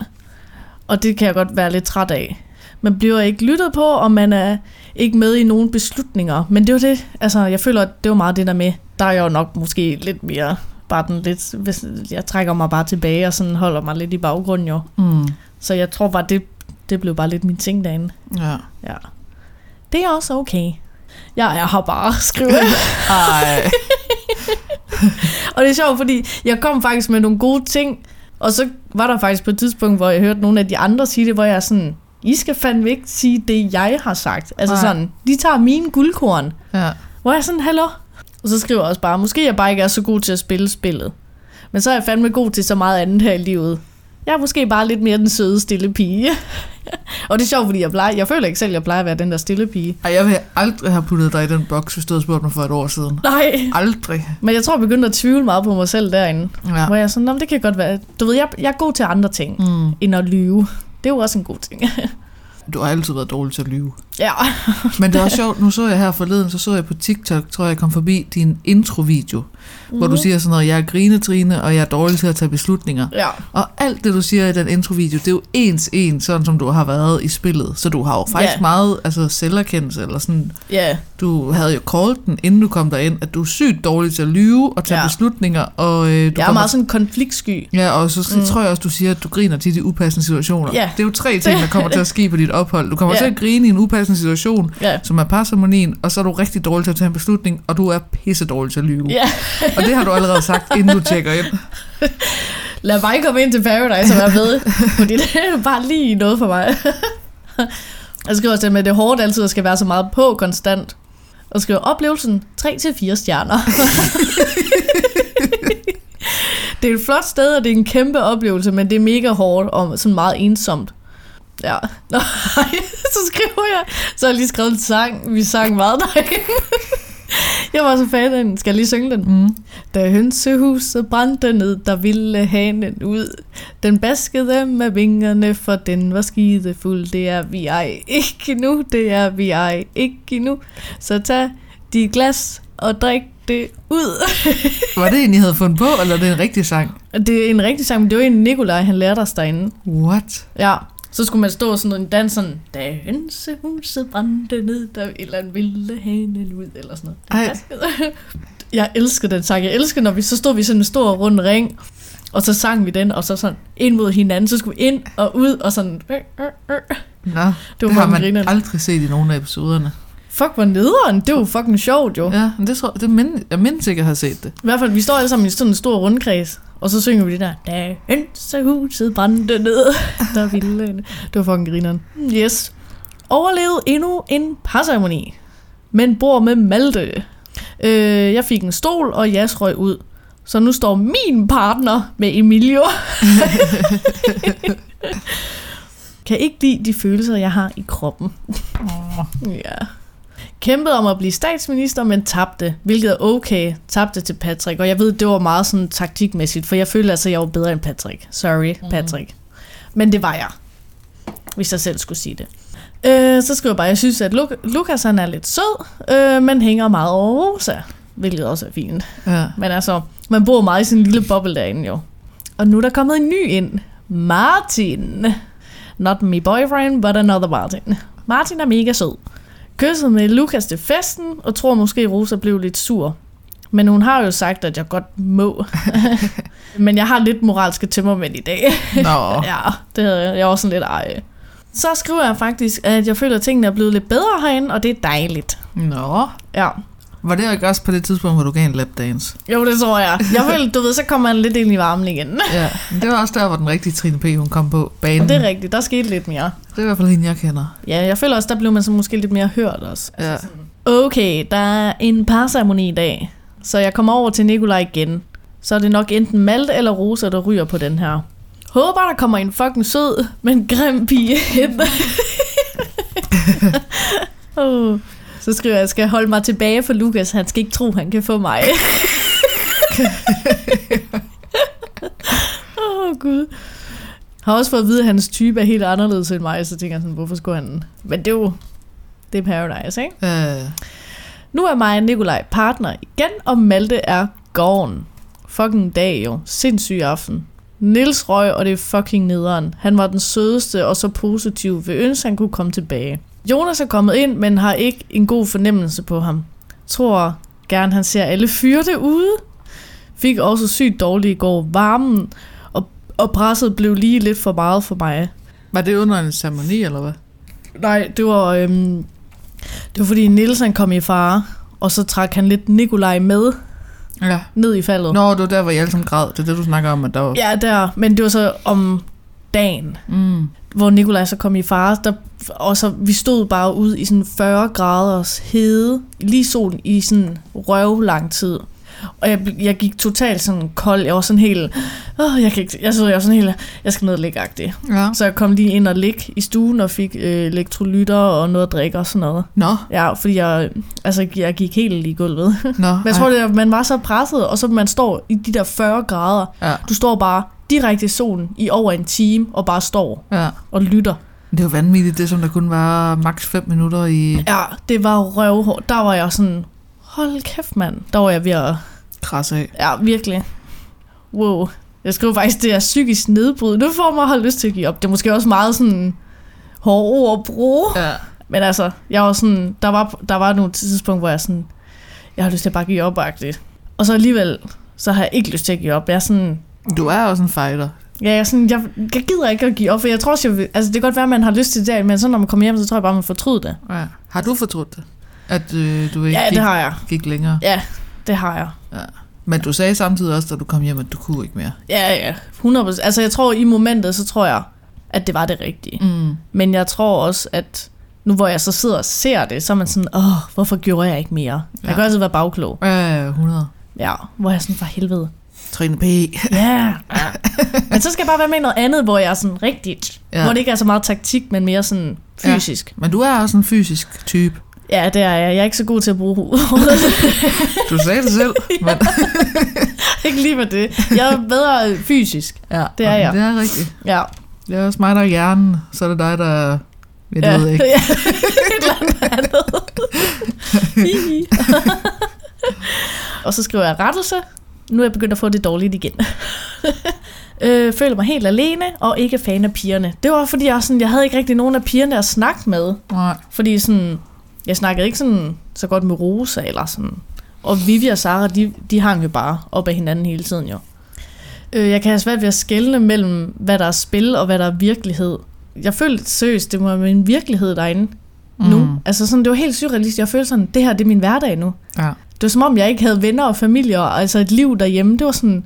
Og det kan jeg godt være lidt træt af. Man bliver ikke lyttet på, og man er ikke med i nogen beslutninger. Men det er jo det, altså jeg føler, at det var meget det der med. Der er jeg jo nok måske lidt mere, bare den lidt, hvis jeg trækker mig bare tilbage og sådan holder mig lidt i baggrunden jo. Mm. Så jeg tror bare, det, det blev bare lidt min ting derinde. Ja. Ja. Det er også okay. Jeg er her bare, *laughs* skriver jeg. Ej. *laughs* Og det er sjovt, fordi jeg kom faktisk med nogle gode ting, og så var der faktisk på et tidspunkt, hvor jeg hørte nogle af de andre sige det, hvor jeg er sådan, I skal fandme ikke sige det, jeg har sagt. Altså Nej. sådan, de tager mine guldkorn. Ja. Hvor jeg er sådan, hallo? Og så skriver jeg også bare, måske jeg bare ikke er så god til at spille spillet. Men så er jeg fandme god til så meget andet her i livet. Jeg er måske bare lidt mere den søde, stille pige. og det er sjovt, fordi jeg, plejer, jeg føler ikke selv, at jeg plejer at være den der stille pige. Ej, jeg vil aldrig have puttet dig i den boks, hvis du havde spurgt mig for et år siden. Nej, Aldrig. men jeg tror, jeg begyndte at tvivle meget på mig selv derinde. Ja. Hvor jeg sådan, "Nå, men det kan godt være. Du ved, jeg, jeg er god til andre ting, Mm. end at lyve. Det er jo også en god ting. Du har altid været dårlig til at lyve. ja. Men det er også sjovt, nu så jeg her forleden, så så jeg på TikTok, tror jeg, jeg kom forbi din introvideo, mm. hvor du siger sådan noget, jeg er grinetrine, og jeg er dårlig til at tage beslutninger. Ja. Og alt det, du siger i den introvideo, det er jo ens en, sådan som du har været i spillet. Så du har jo faktisk Ja. meget altså, selverkendelse, eller sådan, Ja. du havde jo callet den, inden du kom derind, at du er sygt dårlig til at lyve og tage Ja. beslutninger. Og, øh, du Jeg er kommer- meget sådan konfliktsky. Ja, og så Mm. mm. tror jeg også, du siger, at du griner tit i upassende situationer. Ja. Det er jo tre ting, der kommer til at ske på dit ophold. Du kommer Ja. til at grine i en upassende situation, Ja. som er parceremonien, og så er du rigtig dårlig til at tage en beslutning, og du er pisse dårlig til at lyve. Ja. Og det har du allerede sagt, inden du tjekker ind. *laughs* Lad mig komme ind til Paradise og være med. fordi det er bare lige noget for mig. *laughs* Jeg skriver også det med, at det er hårdt altid at skal være så meget på konstant. Og skriver oplevelsen 3-4 stjerner. *laughs* det er et flot sted, og det er en kæmpe oplevelse, men det er mega hårdt og sådan meget ensomt. Ja. Nå, så skriver jeg, så har jeg lige skrevet en sang. Vi sang meget derinde. *laughs* Jeg var så fan af den. Skal jeg lige synge den? Mm. Da hønsehuset brændte ned, der ville hanen ud. Den baskede med vingerne, for den var skidefuld. Det er vi ej ikke nu, det er vi ej ikke nu. Så tag de glas og drik det ud. *laughs* Var det en, I havde fundet på, eller er det en rigtig sang? det er en rigtig sang, men det var en Nikolaj, han lærte os derinde. What? Ja, så skulle man stå sådan en dans sådan, da hønsehuset brændte ned, der et eller andet ville hanen ud, eller sådan noget. Ej. Jeg elsker den sang. Jeg elsker, når vi så stod vi sådan en stor rund ring, og så sang vi den, og så sådan ind mod hinanden, så skulle vi ind og ud, og sådan... Øh, øh, øh. Nå, Det var det har man grineren. aldrig set i nogen af episoderne. Fuck, hvor nederen. Det var fucking sjovt, jo. Ja. Men det, tror, det mind, jeg mindes ikke, at have set det. I hvert fald, vi står alle sammen i sådan en stor rundkreds, og så synger vi det der, da hønsehuset brændte ned, *laughs* der ville... Det var fucking grineren. Yes. Overlevet endnu en parceremoni, men bor med Malte. Øh, jeg fik en stol, og Jas røg ud. Så nu står min partner med Emilio. *laughs* kan ikke lide de følelser, jeg har i kroppen. Ja. Kæmpede om at blive statsminister, men tabte, hvilket er okay. Tabte til Patrick, og jeg ved, det var meget sådan taktikmæssigt, for jeg følte altså, at jeg var bedre end Patrick. Sorry, Patrick. Men det var jeg, hvis jeg selv skulle sige det. Øh, så skriver jeg bare, at jeg synes, at Luk- Lukas han er lidt sød, øh, men hænger meget over Rosa, hvilket også er fint. Ja. Men altså, man bor meget i sin lille boble derinde jo. Og nu er der kommet en ny ind. Martin. Not me boyfriend, but another Martin. Martin er mega sød. Kysset med Lukas til festen, og tror måske Rosa blev lidt sur. Men hun har jo sagt, at jeg godt må. *laughs* Men jeg har lidt moralske tømmermænd i dag. Nå. *laughs* ja, det havde jeg. Jeg var sådan lidt ej. Så skriver jeg faktisk, at jeg føler, at tingene er blevet lidt bedre herinde, og det er dejligt. Nå. Ja, Var det ikke også på det tidspunkt, hvor du gav en lapdance? jo, det tror jeg. Jeg føler, du ved, så kommer man lidt ind i varmen igen. *laughs* Ja. Men det var også der, hvor den rigtige Trine P. hun kom på banen. Og det er rigtigt, der skete lidt mere. det er i hvert fald hende, jeg kender. Ja, jeg føler også, der blev man så måske lidt mere hørt også. Ja. Okay, der er en parceremoni i dag, så jeg kommer over til Nikolaj igen. Så er det nok enten Malte eller Rosa, der ryger på den her. Håber, der kommer en fucking sød, men grim pige ind. oh. *laughs* *laughs* Så skriver jeg, at jeg skal holde mig tilbage for Lukas. Han skal ikke tro, han kan få mig. *laughs* Åh, oh, Gud. Har også fået at vide, at hans type er helt anderledes end mig, så tænker jeg sådan, hvorfor skulle han... Men det er jo... Det er paradise, ikke? Øh, Nu er mig og Nikolaj partner igen, og Malte er gone. Fucking dag jo. Sindssyg aften. Nils røg, og det er fucking nederen. Han var den sødeste og så positiv ved ønske, han kunne komme tilbage. Jonas er kommet ind, men har ikke en god fornemmelse på ham. Tror gerne, han ser alle fyrte ude. Fik også sygt dårligt i går. Varmen og, og presset blev lige lidt for meget for mig. var det under en ceremoni, eller hvad? Nej, det var, øhm, det var fordi Niels han kom i fare, og så trak han lidt Nikolaj med Ja. ned i faldet. Nå, det var der, hvor jeg alle sammen græd. Det er det, du snakker om, at der var... Ja, der, men det var så om dagen, Mm. hvor Nikolaj så kom i fare, der, og så vi stod bare ude i sådan 40 graders hede, lige solen i sådan røv lang tid. Og jeg, jeg gik totalt sådan kold. Jeg var sådan helt... Åh, jeg, kan ikke, jeg, så, jeg var sådan helt... Jeg skal ned og ligge. Ja. Så jeg kom lige ind og ligge i stuen og fik øh, elektrolytter og noget at drikke og sådan noget. Nå, Ja, fordi jeg, altså, jeg gik helt i gulvet. nå. Men jeg tror, det man var så presset, og så man står i de der 40 grader. Ja, Du står bare direkte i solen i over en time, og bare står ja. og lytter. Det var vanvittigt, det som der kun var maks 5 minutter i Ja, det var røvhårdt. Der var jeg sådan, hold kæft mand. Der var jeg ved at, kras af. ja, virkelig. Wow. Jeg skriver faktisk, det er psykisk nedbrud. Nu får mig at have lyst til at give op. Det er måske også meget sådan hårde ord at bruge. Ja. Men altså, jeg var sådan, der var, der var nogle tidspunkt, hvor jeg sådan, jeg har lyst til at bare give op -agtigt. Og så alligevel, så har jeg ikke lyst til at give op. Jeg er sådan, Du er også en fighter. Ja, jeg, sådan, jeg, jeg gider ikke at give op, for jeg tror også, jeg vil, altså det kan godt være, at man har lyst til det, men så når man kommer hjem, så tror jeg bare, man fortryder det. Ja. Har du fortrudt det? At øh, du ikke Ja, gik, det har jeg. gik længere? Ja, det har jeg. Men du sagde samtidig også, da du kom hjem, at du kunne ikke mere. Ja, ja, 100%. Altså jeg tror, i momentet, så tror jeg, at det var det rigtige. Mm. Men jeg tror også, at nu hvor jeg så sidder og ser det, så er man sådan, åh, hvorfor gjorde jeg ikke mere? Jeg Ja. kan altid være bagklog. Ja, 100. Ja, hvor jeg sådan, for helvede. Trine P. Ja. ja. Men så skal jeg bare være med i noget andet, hvor jeg er sådan rigtigt. Ja. Ja. Hvor det ikke er så meget taktik, men mere sådan fysisk. Men du er også en fysisk type. Ja, ja det er jeg. Jeg er ikke så god til at bruge hovedet. Du sagde det selv. *laughs* men, *laughs* ikke lige med det. Jeg er bedre fysisk. ja, Det er jeg. Det er rigtigt. Ja. Det er også mig, der er hjernen. Så er det dig, der er... Jeg ja. ved ikke. *laughs* Ja. Et eller andet. og så skriver jeg rettelse. Nu er jeg begyndt at få det dårligt igen. *laughs* øh, føler mig helt alene og ikke fan af pigerne. Det var fordi, jeg, sådan, jeg havde ikke rigtig nogen af pigerne at snakke med. Nej. Fordi sådan, jeg snakkede ikke sådan, så godt med Rosa eller sådan. Og Vivi og Sara, de, de hang jo bare op af hinanden hele tiden jo. Øh, jeg kan have svært ved at skelne mellem, hvad der er spil og hvad der er virkelighed. Jeg følte seriøst, det var min virkelighed derinde nu. Mm. Altså sådan, det var helt surrealistisk. Jeg følte sådan, det her det er min hverdag nu. Ja. Det var som om, jeg ikke havde venner og familie, og altså et liv derhjemme. Det var sådan,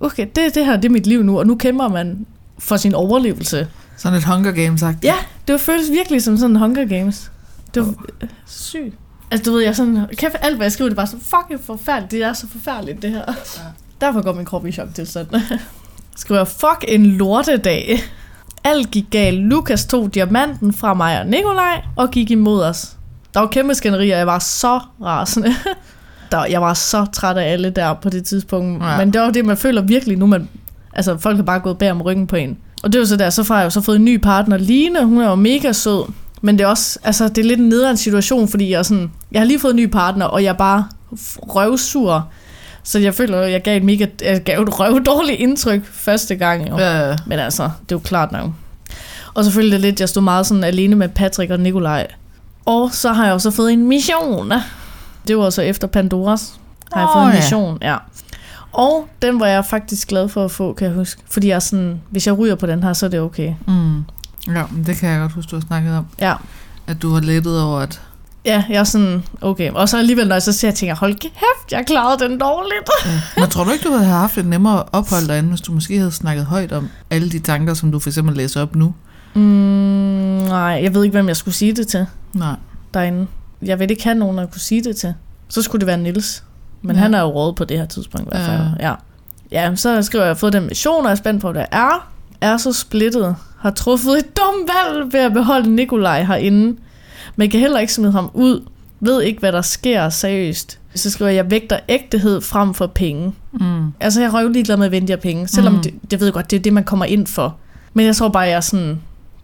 okay, det, det her det er mit liv nu, og nu kæmper man for sin overlevelse. Sådan et Hunger Games sagt. Ja, det var føles virkelig som sådan Hunger Games. Det var oh. sygt. Altså du ved, jeg sådan, kæft, alt hvad jeg skriver, det er bare så fucking forfærdeligt. Det er så forfærdeligt, det her. Ja. Derfor går min krop i chok til sådan. *laughs* skriver fuck en lortedag. Alt gik galt. Lukas tog diamanten fra mig og Nikolaj og gik imod os. Der var kæmpe skænderier, jeg var så rasende. *laughs* Der, jeg var så træt af alle der på det tidspunkt. Ja. Men det var det, man føler virkelig nu. Man, altså, folk har bare gået bag om ryggen på en. Og det var så der, så har jeg jo så fået en ny partner, Line. Hun er jo mega sød. Men det er også, altså, det er lidt en nederen situation, fordi jeg, er sådan, jeg har lige fået en ny partner, og jeg er bare røvsur. Så jeg føler, at jeg gav et mega, jeg gav et røv dårligt indtryk første gang. Jo. Ja. Men altså, det er jo klart nok. Og selvfølgelig det lidt, jeg stod meget sådan alene med Patrick og Nikolaj. Og så har jeg jo så fået en mission. Det var så efter Pandoras. Har jeg Åh, fået en ja. mission, ja. Og den var jeg faktisk glad for at få, kan jeg huske. Fordi jeg sådan, hvis jeg ryger på den her, så er det okay. Mm. Ja, men det kan jeg godt huske, du har snakket om. Ja. At du har lettet over, at... Ja, jeg er sådan, okay. Og så alligevel, når jeg så ser, jeg tænker, hold kæft, jeg klarede den dårligt. Ja. Men tror du ikke, du havde haft et nemmere ophold derinde, hvis du måske havde snakket højt om alle de tanker, som du for eksempel læser op nu? Mm, nej, jeg ved ikke, hvem jeg skulle sige det til Nej. derinde. Jeg vil ikke have nogen, at kunne sige det til. Så skulle det være Nils. Men Ja. han er jo råd på det her tidspunkt i hvert fald. Ja. Ja. ja, så skriver jeg, jeg har fået den mission, og jeg er spændt på, hvad det er. Er så splittet. Har truffet et dumt valg ved at beholde Nikolaj herinde. Men kan heller ikke smide ham ud. Ved ikke, hvad der sker seriøst. Så skriver jeg, jeg vægter ægthed frem for penge. Mm. Altså, jeg er røv ligeglad med at vente jer penge. Selvom Mm. det, jeg ved godt, det er det, man kommer ind for. Men jeg tror bare, jeg er sådan,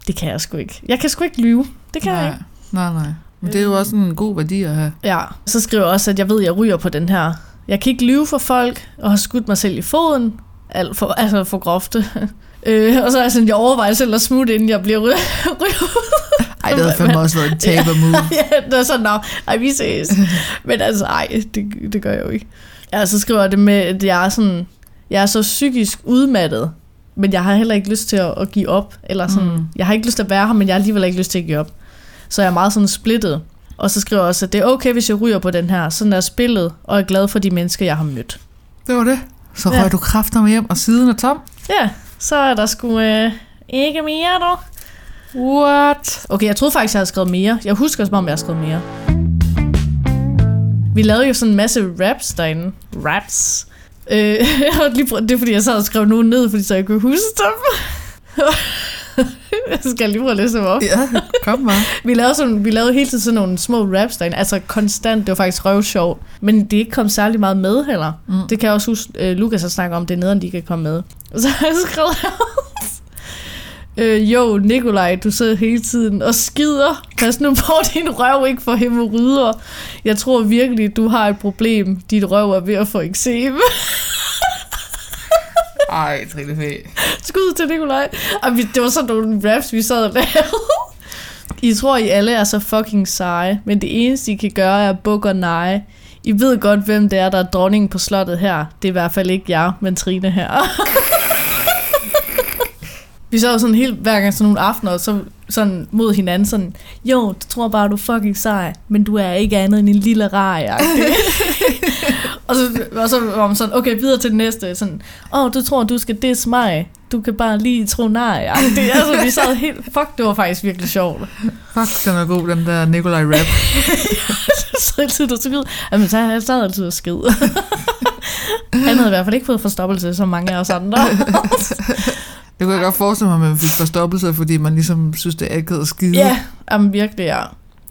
det kan jeg sgu ikke. Jeg kan sgu ikke lyve. Det kan nej. jeg ikke. Nej, nej. Men det er jo også en god værdi at have. Ja, så skriver jeg også, at jeg ved, at jeg ryger på den her. Jeg kan ikke lyve for folk, og har skudt mig selv i foden. Alt for, *laughs* altså for groft. øh, og så er jeg sådan, jeg overvejer selv at smutte, inden jeg bliver *laughs* ryger. ryger. Ej, det havde fandme også været en taber *laughs* move. ja, det er sådan, nå, ej, vi ses. *laughs* Men altså, ej, det, det gør jeg jo ikke. Ja, så skriver jeg det med, at jeg er sådan, jeg er så psykisk udmattet, men jeg har heller ikke lyst til at, at give op. Eller sådan, Mm. jeg har ikke lyst til at være her, men jeg har alligevel ikke lyst til at give op. Så jeg er meget sådan splittet. Og så skriver jeg også, at det er okay, hvis jeg ryger på den her. Sådan er spillet, og er glad for de mennesker, jeg har mødt. Det var det. Så Ja. røg du kræfter med hjem, og siden er tom. Ja, så er der sgu øh, ikke mere, dog. What? Okay, jeg troede faktisk, jeg havde skrevet mere. Jeg husker, som om jeg har skrevet mere. Vi lavede jo sådan en masse raps derinde. Raps. Øh, *laughs* jeg har lige prøvet, det er fordi, jeg sad og skrev nogen ned, fordi så jeg kunne huske dem. *laughs* jeg skal lige prøve at læse dem op. Ja, kom bare. Vi lavede, sådan, vi lavede hele tiden sådan nogle små raps derinde. Altså konstant, det var faktisk røvsjovt. Men det ikke kom særlig meget med heller. Mm. Det kan jeg også huske, øh, Lukas har snakket om, det er nederen, de kan komme med. *laughs* Så jeg skrevet Øh, jo, Nikolaj, du sidder hele tiden og skider. Pas nu på, *laughs* din røv ikke for hemorryder. Jeg tror virkelig, du har et problem. Dit røv er ved at få eksem. *laughs* Ej, Trille Fæ. Skud til Nikolaj. Og vi, det var sådan nogle raps, vi sad og lavede. I tror, I alle er så fucking seje, men det eneste, I kan gøre, er at bukke og neje. I ved godt, hvem det er, der er dronningen på slottet her. Det er i hvert fald ikke jer, men Trine her. *laughs* vi sad sådan helt hver gang sådan nogle aftener, så sådan mod hinanden sådan, jo, du tror bare, du er fucking sej, men du er ikke andet end en lille rar, *laughs* og, så, og så var man sådan, okay, videre til det næste. Sådan, åh, oh, du tror, du skal diss mig. Du kan bare lige tro nej. Det, altså, vi sad helt, fuck, det var faktisk virkelig sjovt. Fuck, den er god, den der Nikolaj rap. *laughs* så altid og skid. Jamen, så han sad altid og skid. han havde i hvert fald ikke fået forstoppelse, som mange af os andre. *laughs* Det kunne jeg godt forestille mig, at man fik forstoppelse, fordi man ligesom synes, det er akavet at skide. ja, jamen, virkelig, ja.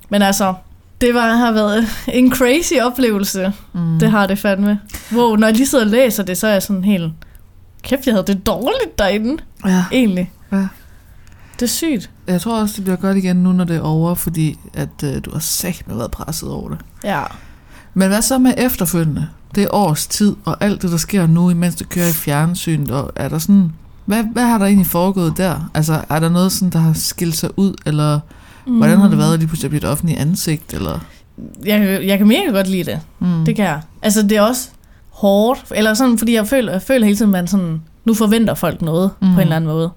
Men altså, det var, har været en crazy oplevelse. Mm. Det har det fandme. Wow, når jeg lige sidder og læser det, så er jeg sådan helt... Kæft, jeg havde det dårligt derinde, ja. egentlig. Ja. Det er sygt. Jeg tror også, det bliver godt igen nu, når det er over, fordi at øh, du har sagt været presset over det. Ja. Men hvad så med efterfølgende? Det er års tid, og alt det, der sker nu, imens du kører i fjernsynet, og er der sådan... Hvad, hvad har der egentlig foregået der? Altså, er der noget sådan, der har skilt sig ud, eller mm. hvordan har det været at lige pludselig at blive et offentligt ansigt, eller... Jeg, jeg kan mega godt lide det. Mm. Det kan jeg. Altså, det er også hårdt. Eller sådan, fordi jeg føler, jeg føler hele tiden, man sådan... Nu forventer folk noget mm. Mm. på en eller anden måde.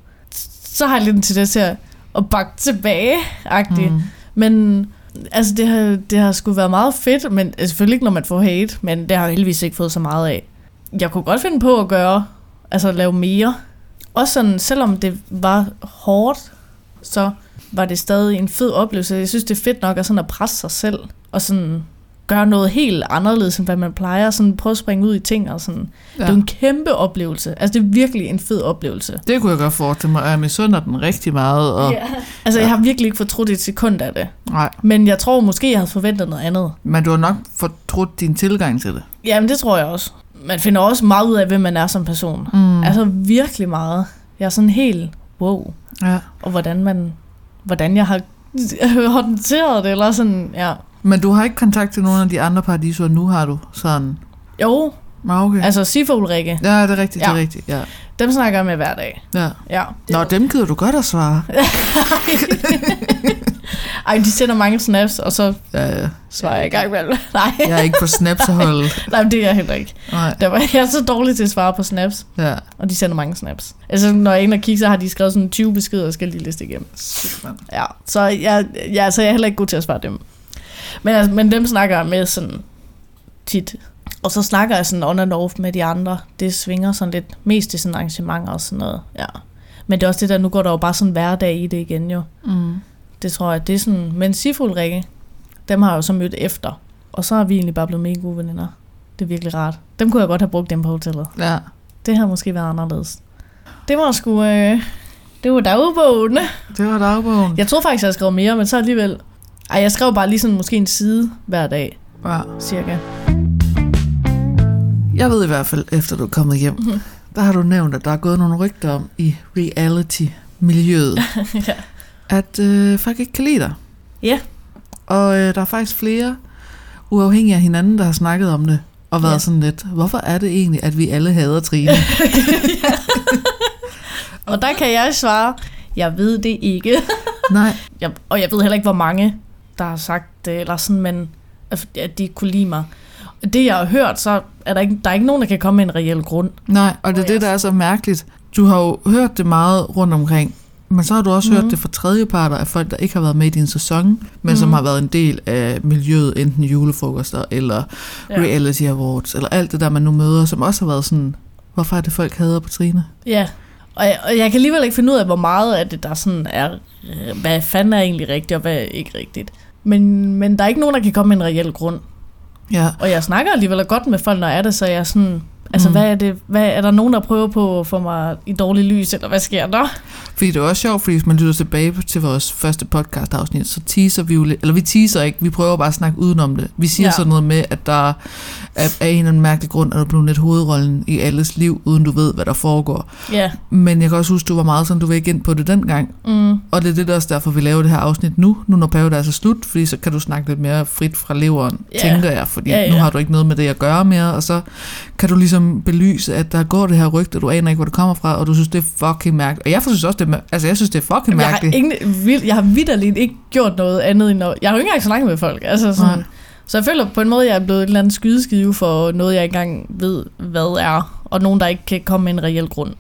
Så har jeg lidt en tendens til at, at bakke tilbage -agtigt. Mm. Men altså, det har, det har sgu været meget fedt. Men altså, selvfølgelig ikke, når man får hate. Men det har jeg heldigvis ikke fået så meget af. Jeg kunne godt finde på at gøre... Altså, at lave mere. Også sådan, selvom det var hårdt, så var det stadig en fed oplevelse. Jeg synes, det er fedt nok at, sådan at presse sig selv, og sådan gøre noget helt anderledes, end hvad man plejer. Sådan prøve at springe ud i ting, og sådan. Ja. Det er en kæmpe oplevelse. Altså, det er virkelig en fed oplevelse. Det kunne jeg godt forestille mig, og jeg misunder den rigtig meget. Og, Ja. Altså, jeg har virkelig ikke fortrudt et sekund af det. Nej, Men jeg tror måske, jeg havde forventet noget andet. men du har nok fortrudt din tilgang til det. Jamen, det tror jeg også. Man finder også meget ud af, hvem man er som person. Mm. Altså, virkelig meget. Jeg er sådan helt, wow. Ja. Og hvordan man, hvordan jeg har *laughs* håndteret det, eller sådan, ja. Men du har ikke kontakt til nogen af de andre paradiser, nu har du sådan... Jo, Ah, okay. altså Sifo Ulrikke, Ja, det er rigtigt, det er Ja. rigtigt. Ja. dem snakker jeg med hver dag. ja. Ja. Nå, dem gider du godt at svare. *laughs* Ej, de sender mange snaps, og så Ja, ja. svarer jeg i gang med Nej, Jeg er ikke på Snaps-holdet. *laughs* nej, men det er jeg heller ikke. Nej, Der var jeg er så dårlig til at svare på snaps, ja. og de sender mange snaps. Altså, når jeg er inde og kigger, så har de skrevet sådan 20 beskeder, og skal lige liste igennem. Mand. Ja, så jeg, jeg, altså, jeg er heller ikke god til at svare dem. Men, altså, men dem snakker jeg med sådan tit. Og så snakker jeg sådan on and off med de andre. Det svinger sådan lidt mest til sådan arrangementer og sådan noget. Ja. Men det er også det der, nu går der jo bare sådan hverdag i det igen jo. Mm. Det tror jeg, det er sådan... Men Siful Rikke, dem har jeg jo så mødt efter. Og så er vi egentlig bare blevet mega gode veninder. Det er virkelig rart. Dem kunne jeg godt have brugt dem på hotellet. Ja. Det har måske været anderledes. Det var sgu... Øh, det var dagbogen. Det var dagbogen. Jeg troede faktisk, jeg skrev mere, men så alligevel... Ej, jeg skrev bare lige sådan måske en side hver dag, Ja. cirka. Jeg ved i hvert fald, efter du er kommet hjem, Mhm. der har du nævnt, at der er gået nogle rygter om i reality-miljøet, *laughs* ja. At øh, folk ikke kan lide dig. Ja. Og øh, der er faktisk flere uafhængige af hinanden, der har snakket om det, og været Ja. sådan lidt, hvorfor er det egentlig, at vi alle hader Trine? *laughs* Og der kan jeg svare, jeg ved det ikke. Nej, *laughs* jeg, og jeg ved heller ikke, hvor mange, der har sagt det, eller sådan, men at de kunne lide mig. Det, jeg har hørt, så er der ikke, der er ikke nogen, der kan komme med en reel grund. nej, og det er det, der er så mærkeligt. Du har jo hørt det meget rundt omkring, men så har du også mm. Mhm. hørt det fra tredjeparter af folk, der ikke har været med i din sæson, men mm. som Mhm. har været en del af miljøet, enten julefrokoster eller ja. reality awards, eller alt det der, man nu møder, som også har været sådan, hvorfor er det folk hader på Trine? Ja, og jeg, og jeg kan alligevel ikke finde ud af, hvor meget af det, der sådan er, øh, hvad fanden er egentlig rigtigt, og hvad er ikke rigtigt. Men, men der er ikke nogen, der kan komme med en reel grund. Ja, Og jeg snakker alligevel godt med folk, når jeg er det, så jeg er sådan... Altså, mm. hvad er det? Hvad, er der nogen, der prøver på at få mig i dårlig lys, eller hvad sker der? Fordi det er også sjovt, fordi hvis man lytter tilbage til vores første podcast afsnit, så teaser vi jo lidt, eller vi teaser ikke, vi prøver bare at snakke udenom det. Vi siger ja. Sådan noget med, at der er, af en eller anden mærkelig grund, at du blevet lidt hovedrollen i alles liv, uden du ved, hvad der foregår. Ja. Men jeg kan også huske, du var meget sådan, du var ikke ind på det dengang. Mm. Og det er det også derfor, vi laver det her afsnit nu, nu når Paradise er slut, fordi så kan du snakke lidt mere frit fra leveren, Ja. tænker jeg, fordi Ja, ja. nu har du ikke noget med det at gøre mere, og så kan du ligesom belyse, at der går det her rygte, du aner ikke, hvor det kommer fra, og du synes, det er fucking mærkeligt. Og jeg synes også, det mær- altså jeg synes, det er fucking Jamen, jeg, har mærkeligt. ingen, vild, jeg har vidderligt ikke gjort noget andet end... Jeg har jo ikke engang snakket med folk. Altså sådan, Nej. så jeg føler på en måde, jeg er blevet et eller andet skydeskive for noget, jeg ikke engang ved, hvad er. Og nogen, der ikke kan komme med en reel grund.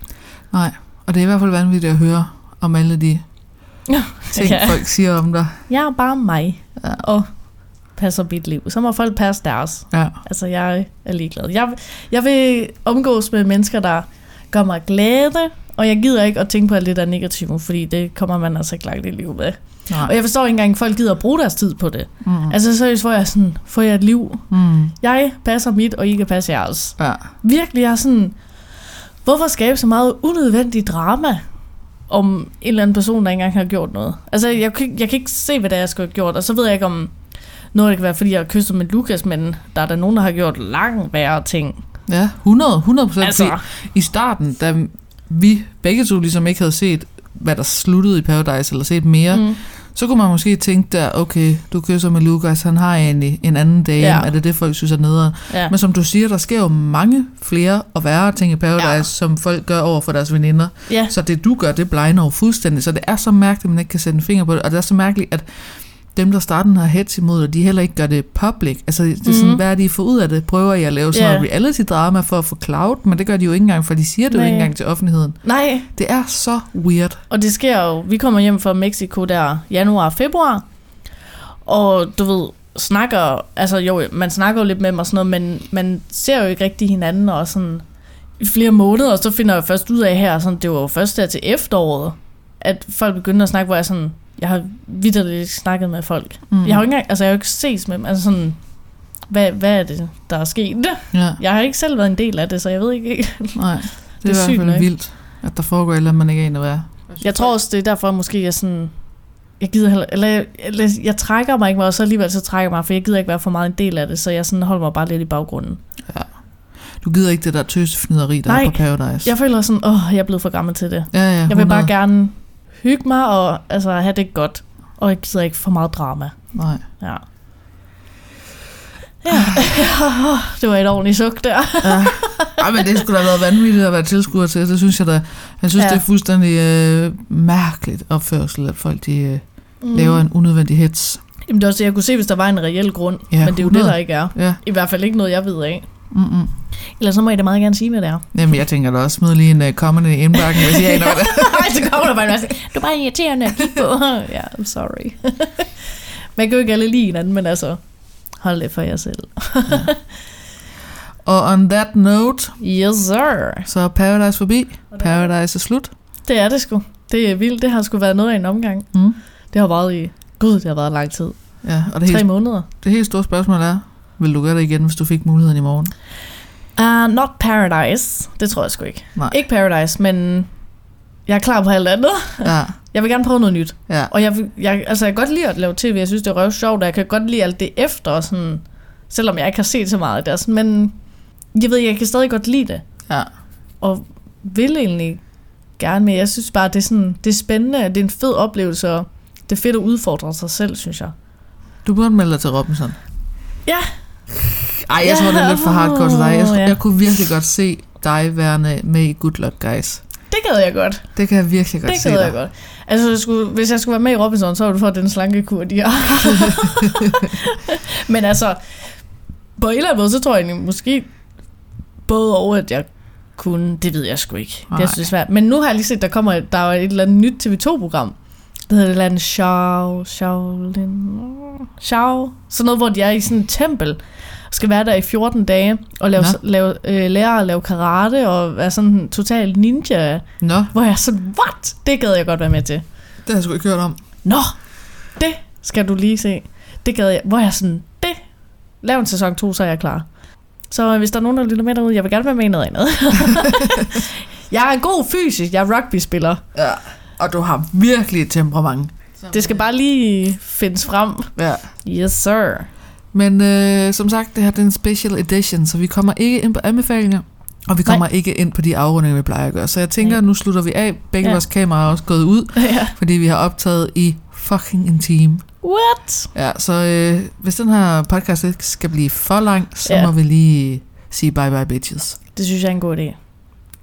Nej, og det er i hvert fald vanvittigt at høre om alle de Ja. ting, Ja. folk siger om dig. Jeg er bare mig. Ja. Og passer mit liv. Så må folk passe deres. Ja. Altså, jeg er ligeglad. Jeg, jeg vil omgås med mennesker, der gør mig glade, og jeg gider ikke at tænke på alt det, der er negativt, fordi det kommer man altså ikke langt i livet med. Nej. Og jeg forstår ikke engang, at folk gider at bruge deres tid på det. Mm. Altså seriøst, hvor jeg sådan, får jeg et liv? Mm. Jeg passer mit, og I kan passe jeres. Ja. Virkelig, jeg er sådan, hvorfor skabe så meget unødvendig drama om en eller anden person, der ikke engang har gjort noget? Altså, jeg jeg kan ikke se, hvad det er, jeg skulle have gjort, og så ved jeg ikke om noget, det kan være, fordi jeg har kysset med Lukas, men der er der nogen, der har gjort langt værre ting. Ja, 100, 100 procent. Altså, i starten, da vi begge to ligesom ikke havde set, hvad der sluttede i Paradise, eller set mere, mm. så kunne man måske tænke der, okay, du kysser med Lukas, han har egentlig en anden dame, ja. Er det det, folk synes er nederen? ja. Men som du siger, der sker jo mange flere og værre ting i Paradise, ja. Som folk gør over for deres veninder. ja. Så det du gør, det blinder jo fuldstændig. Så det er så mærkeligt, at man ikke kan sætte en finger på det. Og det er så mærkeligt, at dem, der starter den her hets imod dig, de heller ikke gør det public. Altså, det er sådan, Mhm. hvad er det, I får ud af det? Prøver I at lave sådan Ja. noget reality-drama for at få cloud? Men det gør de jo ikke engang, for de siger det jo Nej. ikke engang til offentligheden. Nej, Det er så weird. og det sker jo, vi kommer hjem fra Mexico der januar februar, og du ved, snakker, altså jo, man snakker jo lidt med dem og sådan noget, men man ser jo ikke rigtig hinanden, og sådan i flere måneder, og så finder jeg først ud af her, sådan, det var jo først der til efteråret, at folk begyndte at snakke, hvor jeg sådan, jeg har vidderligt snakket med folk. Mm. Jeg har jo ikke engang, altså jeg har jo ikke ses med dem, altså sådan, hvad, hvad er det, der er sket? Ja, Jeg har ikke selv været en del af det, så jeg ved ikke nej. Det *laughs* er, Det er i hvert fald nok. vildt, at der foregår eller man ikke aner hvad er. Jeg tror også, det er derfor, måske jeg sådan... Jeg gider heller, eller, jeg, eller jeg trækker mig ikke, og så alligevel så trækker mig, for jeg gider ikke være for meget en del af det, så jeg sådan holder mig bare lidt i baggrunden. Du gider ikke det der tøsefnideri, der Nej. er på Paradise. Jeg føler sådan, åh, jeg er blevet for gammel til det. ja, ja, Jeg vil bare 100. gerne hygge mig og altså, have det godt, og jeg gider ikke for meget drama. Nej. Ja. Ja, *laughs* det var et ordentligt suk der. Ja. Ej, men det skulle da have været vanvittigt at være tilskuer til. Det synes jeg da. Jeg synes, ja. Det er fuldstændig øh, mærkeligt opførsel, at folk de, øh, mm. laver en unødvendig hets. Jamen det er også det, jeg kunne se, hvis der var en reel grund. Ja, men det er jo det, 100. der ikke er. Ja. I hvert fald ikke noget, jeg ved af. Mm-mm. Ellers så må I da meget gerne sige, hvad det er. Jamen, jeg tænker da også, smid lige en uh, comment i indbakken, hvis jeg aner, hvad det er. *laughs* Der bare en masse. Du er bare irriterende at kigge på. *laughs* ja, I'm sorry. *laughs* Man kan jo ikke alle lide hinanden, men altså, hold det for jer selv. Og on that note, Yes, sir. så er Paradise forbi. Paradise er slut. Det er det sgu. Det er vildt. Det har sgu været noget af en omgang. Mm. Det har været i... Gud, det har været lang tid. Ja, og det Tre helt, måneder. det helt store spørgsmål er, vil du gøre det igen, hvis du fik muligheden i morgen? Uh, not Paradise. Det tror jeg sgu ikke. Nej. Ikke Paradise, men jeg er klar på alt andet. Ja, *laughs* Jeg vil gerne prøve noget nyt. ja. Og jeg, jeg, altså, jeg kan godt lide at lave tv. Jeg synes, det er røv sjovt, og jeg kan godt lide alt det efter. og Sådan, selvom jeg ikke har set så meget af det. Sådan, men jeg ved, jeg kan stadig godt lide det. ja. Og vil egentlig gerne, men jeg synes bare, det er, sådan, det er spændende. Det er en fed oplevelse, og det er fedt at udfordre sig selv, synes jeg. Du burde melde dig til Robinson. Ja. Ej, jeg tror, det er lidt for hardcore til dig. Jeg, Åh, ja. jeg kunne virkelig godt se dig værende med i Good Luck Guys. Det gad jeg godt. Det kan jeg virkelig godt Det se gad dig. jeg godt. Altså, jeg skulle, hvis jeg skulle være med i Robinson, så var det for den slankekur, de har. *laughs* Men altså, på en eller anden måde, så tror jeg egentlig måske både over, at jeg kunne, det ved jeg sgu ikke. Det jeg synes, det er svært. Men nu har jeg lige set, der kommer der er et eller andet nyt TV2-program. Det hedder et eller andet Shao, Shaolin, Shao. Sådan noget, hvor de er i sådan et tempel. Skal være der i 14 dage og lave, Nå. lave, øh, lære at lave karate og være sådan en total ninja. Nå, Hvor jeg er sådan, what? Det gad jeg godt være med til. det har jeg sgu ikke hørt om. Nå, det skal du lige se. Det gad jeg. Hvor jeg er sådan, det. Lav en sæson 2, så er jeg klar. Så hvis der er nogen, der lytter med derude, jeg vil gerne være med i noget andet. *laughs* jeg er god fysisk, jeg er rugby-spiller. Ja, og du har virkelig et temperament. Det skal bare lige findes frem. Ja. Yes, sir. Men øh, som sagt, det her det er en special edition, så vi kommer ikke ind på anbefalinger, og vi kommer Nej. ikke ind på de afrundinger, vi plejer at gøre. Så jeg tænker, Nej. nu slutter vi af. Begge Ja. ja. vores kameraer er også gået ud, *laughs* ja. fordi vi har optaget i fucking en time. What? Ja, så øh, hvis den her podcast ikke skal blive for lang, så Ja. ja. må vi lige sige bye bye bitches. Det synes jeg er en god idé.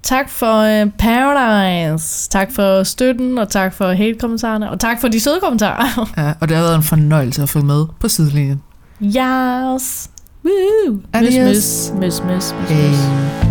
Tak for uh, Paradise. Tak for støtten, og tak for hate-kommentarerne, og tak for de søde kommentarer. *laughs* Ja, og det har været en fornøjelse at følge med på sidelinjen. Yes. Woo. Adios. Miss, miss, miss, miss, miss. Hey.